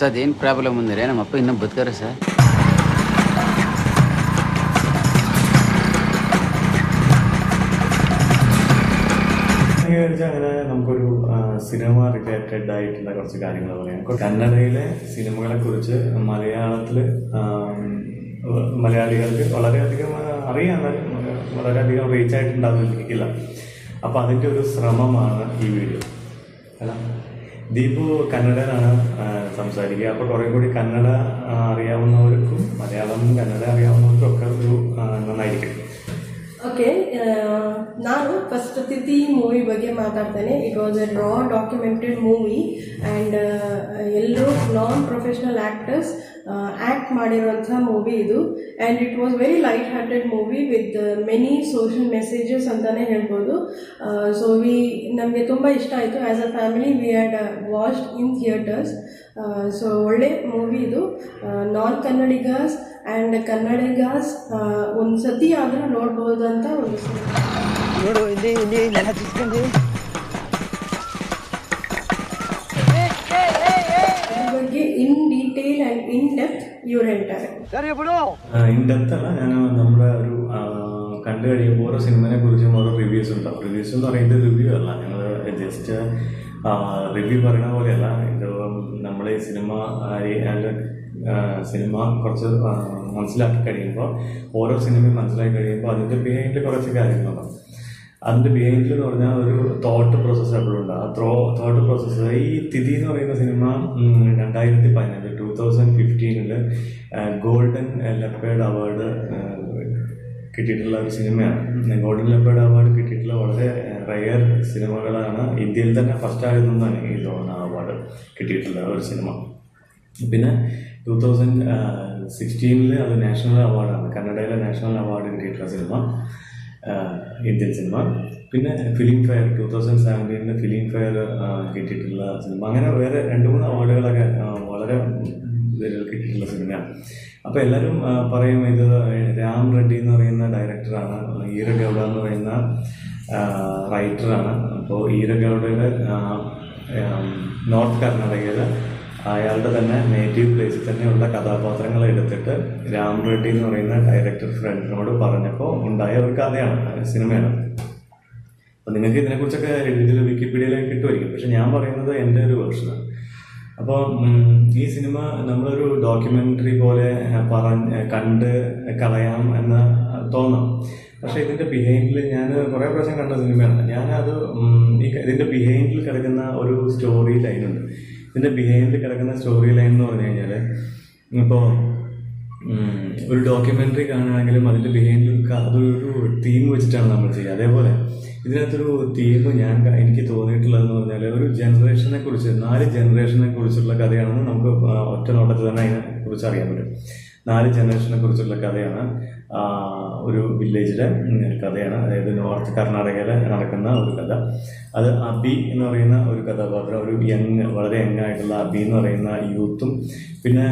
Sir ಅದೇನು problem ಅಂದರೆ ನಮ್ಮ ಅಪ್ಪ ಇನ್ನೂ ಬದುಕಾರೆ ಸರ್ വിചാരിച്ചാൽ അങ്ങനെ നമുക്കൊരു ആ, സിനിമ റിലേറ്റഡ് ആയിട്ടുള്ള കുറച്ച് കാര്യങ്ങൾ പറയാം കന്നഡയിലെ സിനിമകളെ കുറിച്ച് മലയാളത്തിൽ മലയാളികൾക്ക് വളരെയധികം ആ, അറിയാം എന്നാലും വളരെയധികം റീച്ച് ആയിട്ടുണ്ടാവില്ല അപ്പൊ അതിന്റെ ഒരു ശ്രമമാണ് ഈ വീഡിയോ അല്ല ദീപു കന്നഡയിലാണ് ആ, സംസാരിക്കുക അപ്പോൾ കുറെ കൂടി കന്നഡ ആ, അറിയാവുന്നവർക്കും മലയാളം കന്നഡ അറിയാവുന്നവർക്കും ഒക്കെ ഒരു ആ, നന്നായിരിക്കും ಓಕೆ ನಾನು ಫಸ್ಟ್ ತಿಥಿ ಮೂವಿ ಬಗ್ಗೆ ಮಾತಾಡ್ತೇನೆ it was a raw documented movie and ಎಲ್ಲರೂ ನಾನ್ ಪ್ರೊಫೆಷನಲ್ ಆ್ಯಕ್ಟರ್ಸ್ ಆ್ಯಕ್ಟ್ ಮಾಡಿರುವಂಥ ಮೂವಿ ಇದು and it was very light hearted movie with many social messages ಅಂತಲೇ ಹೇಳ್ಬೋದು ಸೊ ವಿ ನಮಗೆ ತುಂಬ ಇಷ್ಟ ಆಯಿತು as a family we had watched in theatres so ಒಳ್ಳೆ ಮೂವಿ ಇದು ನಾನ್ ಕನ್ನಡಿಗಾಸ್ ಆ್ಯಂಡ್ ಕನ್ನಡಿಗಾಸ್ ಒಂದು ಸತಿ ಆದರೂ ನೋಡ್ಬೋದಂತ ಒಂದು ಇವ್ರು ಹೇಳ್ತಾರೆ ഇൻ ഡെപ്ത് അല്ല ഞാൻ നമ്മുടെ ഒരു ആ, കണ്ടു കഴിയുമ്പോൾ ഓരോ സിനിമയെ കുറിച്ചും ഓരോ റിവ്യൂസ് ഉണ്ടാവും റിവ്യൂസ് എന്ന് പറയുന്നത് റിവ്യൂ അല്ല ഞങ്ങൾ ജസ്റ്റ് റിവ്യൂ പറയുന്ന പോലെയല്ല ഇത് നമ്മൾ ഈ സിനിമ ആ, ഈ, അതിന്റെ, ആ, സിനിമ കുറച്ച് ആ, മനസ്സിലാക്കി കഴിയുമ്പോൾ ഓരോ സിനിമയും മനസ്സിലാക്കി കഴിയുമ്പോൾ അതിന്റെ ബിഹൈൻഡ് കുറച്ച് കാര്യങ്ങളുണ്ടാവും അതിന്റെ ബിഹൈൻഡിൽ എന്ന് പറഞ്ഞാൽ ഒരു തോട്ട് പ്രോസസ്സ് എപ്പോഴും ഉണ്ട്. ആ ത്രോ തോട്ട് പ്രോസസ്സ് ഈ തിഥി എന്ന് പറയുന്ന സിനിമ രണ്ടായിരത്തി പതിനഞ്ച് ടൂ തൗസൻഡ് ഫിഫ്റ്റീനിൽ ഗോൾഡൻ ലെപ്പേഡ് അവാർഡ് കിട്ടിയിട്ടുള്ള ഒരു സിനിമയാണ്. ഗോൾഡൻ ലെപ്പേഡ് അവാർഡ് കിട്ടിയിട്ടുള്ള വളരെ റയർ സിനിമകളാണ്. ഇന്ത്യയിൽ തന്നെ ഫസ്റ്റ് ആയിരുന്നാണ് ഈ തോന്നുന്ന അവാർഡ് കിട്ടിയിട്ടുള്ള ഒരു സിനിമ. പിന്നെ ടൂ തൗസൻഡ് സിക്സ്റ്റീനിൽ അത് നാഷണൽ അവാർഡാണ്. കന്നഡയിലെ നാഷണൽ അവാർഡ് കിട്ടിയിട്ടുള്ള സിനിമ. ഇന്ത്യൻ സിനിമ പിന്നെ ഫിലിം ഫെയർ ടൂ തൗസൻഡ് സെവന്റീനിൽ ഫിലിം ഫെയർ കിട്ടിയിട്ടുള്ള സിനിമ അങ്ങനെ വേറെ രണ്ട് മൂന്ന് അവാർഡുകളൊക്കെ വളരെ കിട്ടിയിട്ടുള്ള സിനിമയാണ് അപ്പോൾ എല്ലാവരും പറയും ഇത് രാം റെഡ്ഡി എന്ന് പറയുന്ന ഡയറക്ടറാണ് ഈര ഗൗഡ എന്ന് പറയുന്ന റൈറ്ററാണ് അപ്പോൾ ഈര ഗൗഡയുടെ നോർത്ത് കർണാടകയിൽ അയാളുടെ തന്നെ നേറ്റീവ് പ്ലേസിൽ തന്നെയുള്ള കഥാപാത്രങ്ങൾ എടുത്തിട്ട് രാം റെഡ്ഡി എന്ന് പറയുന്ന ഡയറക്ടർ ഫ്രണ്ടിനോട് പറഞ്ഞപ്പോൾ ഉണ്ടായ ഒരു കഥയാണ് സിനിമയാണ്. അപ്പം നിങ്ങൾക്ക് ഇതിനെക്കുറിച്ചൊക്കെ ഇതിൽ വിക്കിപീഡിയയിലേക്ക് കിട്ടുമായിരിക്കും. പക്ഷെ ഞാൻ പറയുന്നത് എന്റെ ഒരു വേർഷനാണ് അപ്പോൾ ഈ സിനിമ നമ്മളൊരു ഡോക്യുമെന്ററി പോലെ പറഞ്ഞ് കണ്ട് കളയാം എന്ന് തോന്നാം. പക്ഷെ ഇതിന്റെ ബിഹൈൻഡിൽ ഞാൻ കുറേ പ്രാവശ്യം കണ്ട സിനിമയാണ്. ഞാനത് ഇതിന്റെ ബിഹൈൻഡിൽ കിടക്കുന്ന ഒരു സ്റ്റോറി ലൈനുണ്ട് ഇതിന്റെ ബിഹൈൻഡിൽ കിടക്കുന്ന സ്റ്റോറി ലൈൻ എന്ന് പറഞ്ഞു കഴിഞ്ഞാൽ ഇപ്പോൾ ഒരു ഡോക്യുമെന്ററി കാണുകയാണെങ്കിലും അതിന്റെ ബിഹൈൻഡിൽ അതൊരു തീം വെച്ചിട്ടാണ് നമ്മൾ ചെയ്യുക. അതേപോലെ ഇതിനകത്തൊരു തീം ഞാൻ എനിക്ക് തോന്നിയിട്ടുള്ളതെന്ന് പറഞ്ഞാൽ ഒരു ജനറേഷനെ കുറിച്ച് നാല് ജനറേഷനെ കുറിച്ചുള്ള കഥയാണെന്ന് നമുക്ക് ഒറ്റ നോട്ടത്തിൽ തന്നെ അതിനെ കുറിച്ച് അറിയാൻ പറ്റും. നാല് ജനറേഷനെ കുറിച്ചുള്ള കഥയാണ് ഒരു വില്ലേജിലെ ഒരു കഥയാണ്. അതായത് നോർത്ത് കർണാടകയിൽ നടക്കുന്ന ഒരു കഥ. അത് അബി എന്ന് പറയുന്ന ഒരു കഥാപാത്രം ഒരു യങ് വളരെ യങ് ആയിട്ടുള്ള അബി എന്ന് പറയുന്ന യൂത്തും പിന്നെ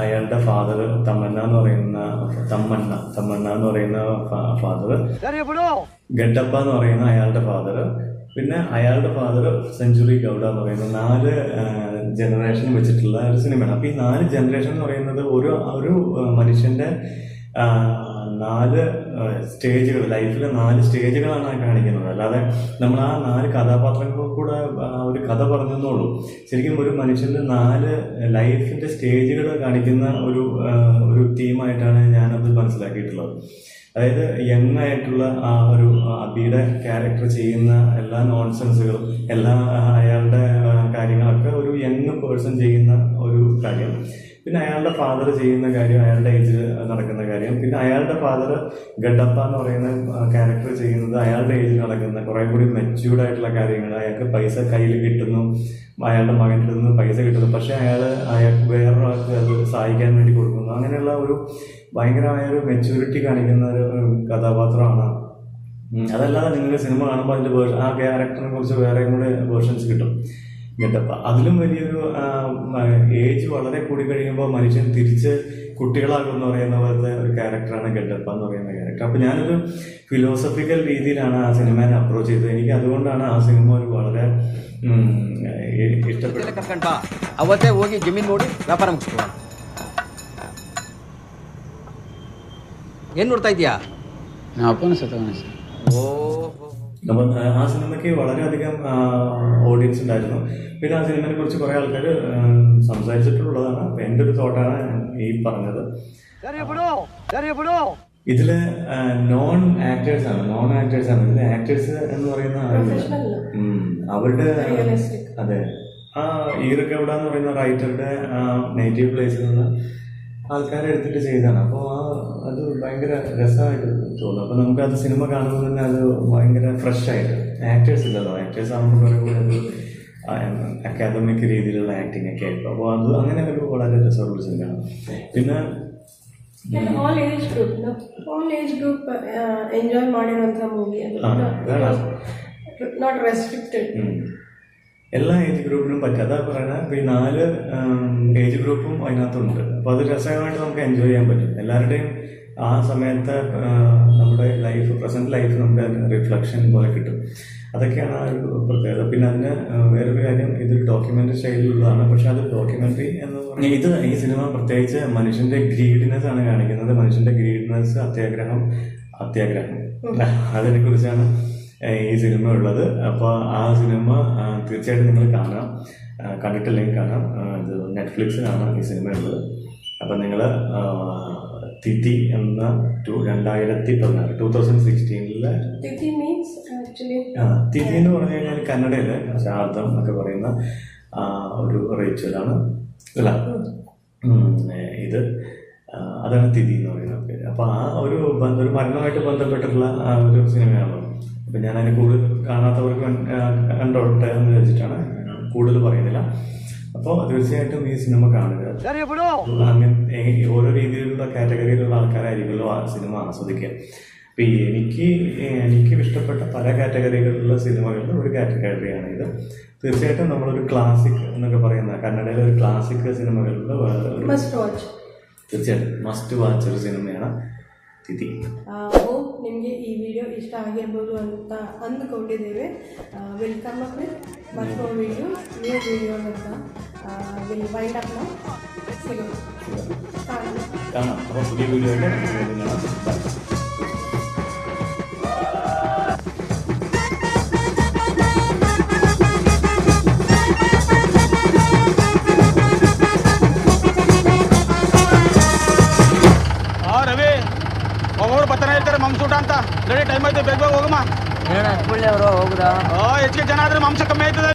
അയാളുടെ ഫാദർ തമ്മന്ന എന്ന് പറയുന്ന തമ്മണ്ണ തമ്മണ്ണ എന്ന് പറയുന്ന ഫാദർ ഗഡപ്പ എന്ന് പറയുന്ന അയാളുടെ ഫാദർ പിന്നെ അയാളുടെ ഫാദർ സെഞ്ചുറി ഗൗഡ എന്ന് പറയുന്ന നാല് ജനറേഷൻ വെച്ചിട്ടുള്ള ഒരു സിനിമയാണ് അപ്പൊ ഈ നാല് ജനറേഷൻ എന്ന് പറയുന്നത് ഒരു ഒരു മനുഷ്യന്റെ നാല് സ്റ്റേജുകൾ ലൈഫിലെ നാല് സ്റ്റേജുകളാണ് ആ കാണിക്കുന്നത്. അല്ലാതെ നമ്മൾ ആ നാല് കഥാപാത്രങ്ങൾ കൂടെ ഒരു കഥ പറഞ്ഞെന്നുള്ളൂ ശരിക്കും ഒരു മനുഷ്യന്റെ നാല് ലൈഫിന്റെ സ്റ്റേജുകൾ കാണിക്കുന്ന ഒരു ഒരു തീമായിട്ടാണ് ഞാനത് മനസ്സിലാക്കിയിട്ടുള്ളത്. അതായത് യങ് ആയിട്ടുള്ള ആ ഒരു അബിയുടെ ക്യാരക്ടർ ചെയ്യുന്ന എല്ലാ നോൺസെൻസുകളും എല്ലാ അയാളുടെ കാര്യങ്ങളൊക്കെ യങ് പേഴ്സൺ ചെയ്യുന്ന ഒരു കാര്യം. പിന്നെ അയാളുടെ ഫാദർ ചെയ്യുന്ന കാര്യം അയാളുടെ ഏജിൽ നടക്കുന്ന കാര്യം. പിന്നെ അയാളുടെ ഫാദർ ഗഡപ്പ എന്ന് പറയുന്ന ക്യാരക്ടർ ചെയ്യുന്നത് അയാളുടെ ഏജിൽ നടക്കുന്ന കുറേ കൂടി മെച്യൂർഡ് ആയിട്ടുള്ള കാര്യങ്ങൾ അയാൾക്ക് പൈസ കയ്യിൽ കിട്ടുന്നു അയാളുടെ മകന്റെ നിന്ന് പൈസ കിട്ടുന്നു. പക്ഷേ അയാൾ അയാൾക്ക് വേറൊരാൾക്ക് അത് സഹായിക്കാൻ വേണ്ടി കൊടുക്കുന്നു. അങ്ങനെയുള്ള ഒരു ഭയങ്കരമായ ഒരു മെച്യൂരിറ്റി കാണിക്കുന്ന ഒരു കഥാപാത്രമാണ്. അതല്ലാതെ നിങ്ങൾ സിനിമ കാണുമ്പോൾ അതിന്റെ ആ ക്യാരക്ടറിനെ കുറിച്ച് വേറെയും കൂടെ വേർഷൻസ് കിട്ടും. ഗെറ്റപ്പ അതിലും വലിയൊരു ഏജ് വളരെ കൂടി കഴിയുമ്പോൾ മനുഷ്യൻ തിരിച്ച് കുട്ടികളാകും എന്ന് പറയുന്ന പോലത്തെ ഒരു ക്യാരക്ടറാണ് ഗഡപ്പ എന്ന് പറയുന്ന ക്യാരക്ടർ അപ്പൊ ഞാനൊരു ഫിലോസഫിക്കൽ രീതിയിലാണ് ആ സിനിമയെ അപ്രോച്ച് ചെയ്തത് എനിക്ക് അതുകൊണ്ടാണ് ಆ സിനിമ ഒരു വളരെ ഉം, ഇ- ഇഷ്ടപ്പെട്ടു ಕರ್ಕೊಂಡ್ ಬಾ ಅವತ್ತೇ ಹೋಗಿ ಜಮೀನ್ ನೋಡಿ ವ್ಯಾಪಾರ ಮುಗಿಸ್ಕೊಳ್ಳೋಣ ಏನ್ ನೋಡ್ತಾ ಇದೀಯಾ ನಮ್ಮ ಅಪ್ಪನ ಸತ್ತವನೇ ಸರ್ ಓಹೋ അപ്പം ആ, സിനിമയ്ക്ക് വളരെയധികം ഓഡിയൻസ് ഉണ്ടായിരുന്നു. പിന്നെ ആ സിനിമയെ കുറിച്ച് കുറെ ആൾക്കാർ സംസാരിച്ചിട്ടുള്ളതാണ്. അപ്പം എന്റെ ഒരു തോട്ടാണ് ഈ പറഞ്ഞത്. ഇതിൽ നോൺ ആക്ടേഴ്സ് ആണ്. നോൺ ആക്ടേഴ്സ് ആണ്. ഇതിൽ ആക്ടേഴ്സ് എന്ന് പറയുന്ന അവരുടെ അതെ. ആ ഈറക്കെവിടെ എന്ന് പറയുന്ന റൈറ്ററുടെ നേറ്റീവ് പ്ലേസിൽ നിന്ന് ആൾക്കാരെ എടുത്തിട്ട് ചെയ്തതാണ് അപ്പോൾ ആ അത് ഭയങ്കര രസമായിട്ട് തോന്നുന്നു അപ്പോൾ നമുക്ക് അത് സിനിമ കാണുമ്പോൾ തന്നെ അത് ഭയങ്കര ഫ്രഷ് ആയിട്ട് ആക്ടേഴ്സ് ഇല്ലല്ലോ ആക്ടേഴ്സ് ആകുമ്പോൾ കുറെ കൂടെ ഒരു അക്കാദമിക് രീതിയിലുള്ള ആക്ടിങ് ഒക്കെ ആയിരിക്കും അപ്പോൾ അത് അങ്ങനെ ഒരു വളരെ രസമുള്ള സിനിമയാണ് പിന്നെ And all age group, no? all age group uh, enjoy ಮಾಡಿರುವಂಥ ಮೂವಿ ಅದು ಆ, ಬೇಡ. ನಾಟ್ ರೆಸ್ಟ್ರಿಕ್ಟೆಡ್ ഉം. എല്ലാ ഏജ് ഗ്രൂപ്പിനും പറ്റും. അതാ പറയുന്നത് ഈ നാല് ഏജ് ഗ്രൂപ്പും അതിനകത്തുണ്ട്. അപ്പൊ അത് രസകരമായിട്ട് നമുക്ക് എൻജോയ് ചെയ്യാൻ പറ്റും. എല്ലാവരുടെയും ആ സമയത്ത് നമ്മുടെ ലൈഫ് പ്രസന്റ് ലൈഫ് നമുക്ക് റിഫ്ലക്ഷൻ പോലെ കിട്ടും. അതൊക്കെയാണ് ആ ഒരു പ്രത്യേകത. പിന്നെ അതിന് വേറൊരു കാര്യം ഇതൊരു ഡോക്യുമെന്ററി സ്റ്റൈലിലുള്ളതാണ് പക്ഷെ അത് ഡോക്യുമെന്ററി എന്ന് പറഞ്ഞാൽ ഇത് ഈ സിനിമ പ്രത്യേകിച്ച് മനുഷ്യന്റെ ഗ്രീഡിനെസ് ആണ് കാണിക്കുന്നത്. മനുഷ്യന്റെ ഗ്രീഡിനെസ് അത്യാഗ്രഹം അത്യാഗ്രഹം. അതിനെ കുറിച്ചാണ് ഏഹ് ഈ സിനിമ ഉള്ളത്. അപ്പോൾ ആ സിനിമ തീർച്ചയായിട്ടും നിങ്ങൾ കാണാം. കണ്ടിട്ടില്ലെങ്കിൽ കാണാം. ഇത് നെറ്റ്ഫ്ലിക്സിലാണ് ഈ സിനിമ ഉള്ളത്. അപ്പം നിങ്ങൾ തിഥി എന്ന ടു രണ്ടായിരത്തി പതിനാറ് ടൂ തൗസൻഡ് സിക്സ്റ്റീനിലെ തിഥി എന്ന് പറഞ്ഞു കഴിഞ്ഞാൽ കന്നഡയിലെ ശാരദം എന്നൊക്കെ പറയുന്ന ഒരു റേച്ചലാണ്. അല്ല ഇത് അതാണ് തിഥി എന്ന് പറയുന്നത് അപ്പോൾ ആ ഒരു ഒരു മരണമായിട്ട് ബന്ധപ്പെട്ടിട്ടുള്ള ഒരു സിനിമയാണല്ലോ അപ്പം ഞാൻ അതിന് കൂടുതൽ കാണാത്തവർക്ക് കണ്ടോട്ടെ എന്ന് വെച്ചിട്ടാണ് കൂടുതൽ പറയുന്നില്ല. അപ്പോൾ തീർച്ചയായിട്ടും ഈ സിനിമ കാണുക. ഓരോ രീതിയിലുള്ള കാറ്റഗറിയിലുള്ള ആൾക്കാരായിരിക്കുമല്ലോ ആ സിനിമ ആസ്വദിക്കുക. അപ്പം എനിക്ക് എനിക്ക് ഇഷ്ടപ്പെട്ട പല കാറ്റഗറികളിലുള്ള സിനിമകളുടെ ഒരു കാറ്റഗറിയാണ് ഇത്. തീർച്ചയായിട്ടും നമ്മളൊരു ക്ലാസിക് എന്നൊക്കെ പറയുന്ന കന്നഡയിലെ ഒരു ക്ലാസിക് സിനിമകളിൽ തീർച്ചയായിട്ടും മസ്റ്റ് വാച്ച് ഒരു സിനിമയാണ്. തിഥി. ನಿಮಗೆ ಈ ವಿಡಿಯೋ ಇಷ್ಟ ಆಗಿರ್ಬೋದು ಅಂತ ಅಂದುಕೊಂಡಿದ್ದೇವೆ. ವೆಲ್ಕಮ್ ಅಪ್ ವಿತ್ ಮತ್ತೊಂದು ವಿಡಿಯೋ ನ್ಯೂ ವಿಡಿಯೋಸ್ ಅಂತ. ವಿಲ್ ವೈಂಡ್ ಅಪ್ ನಾವು ಸಿಗೋಣ. ಕಾರಣ കാണാം ಸರಿ ಟೈಮ್ ಆಯ್ತು ಬೇಗ ಹೋಗಮ್ಮ. ಹೇಳ ಕುಳ್ಳಿ ಅವರು ಹೋಗುದಾ? ಓ ಹೆಚ್ಚಿಗೆ ಜನ ಆದ್ರೆ ಮಾಂಸ ಕಮ್ಮಿ ಆಯ್ತದೆ.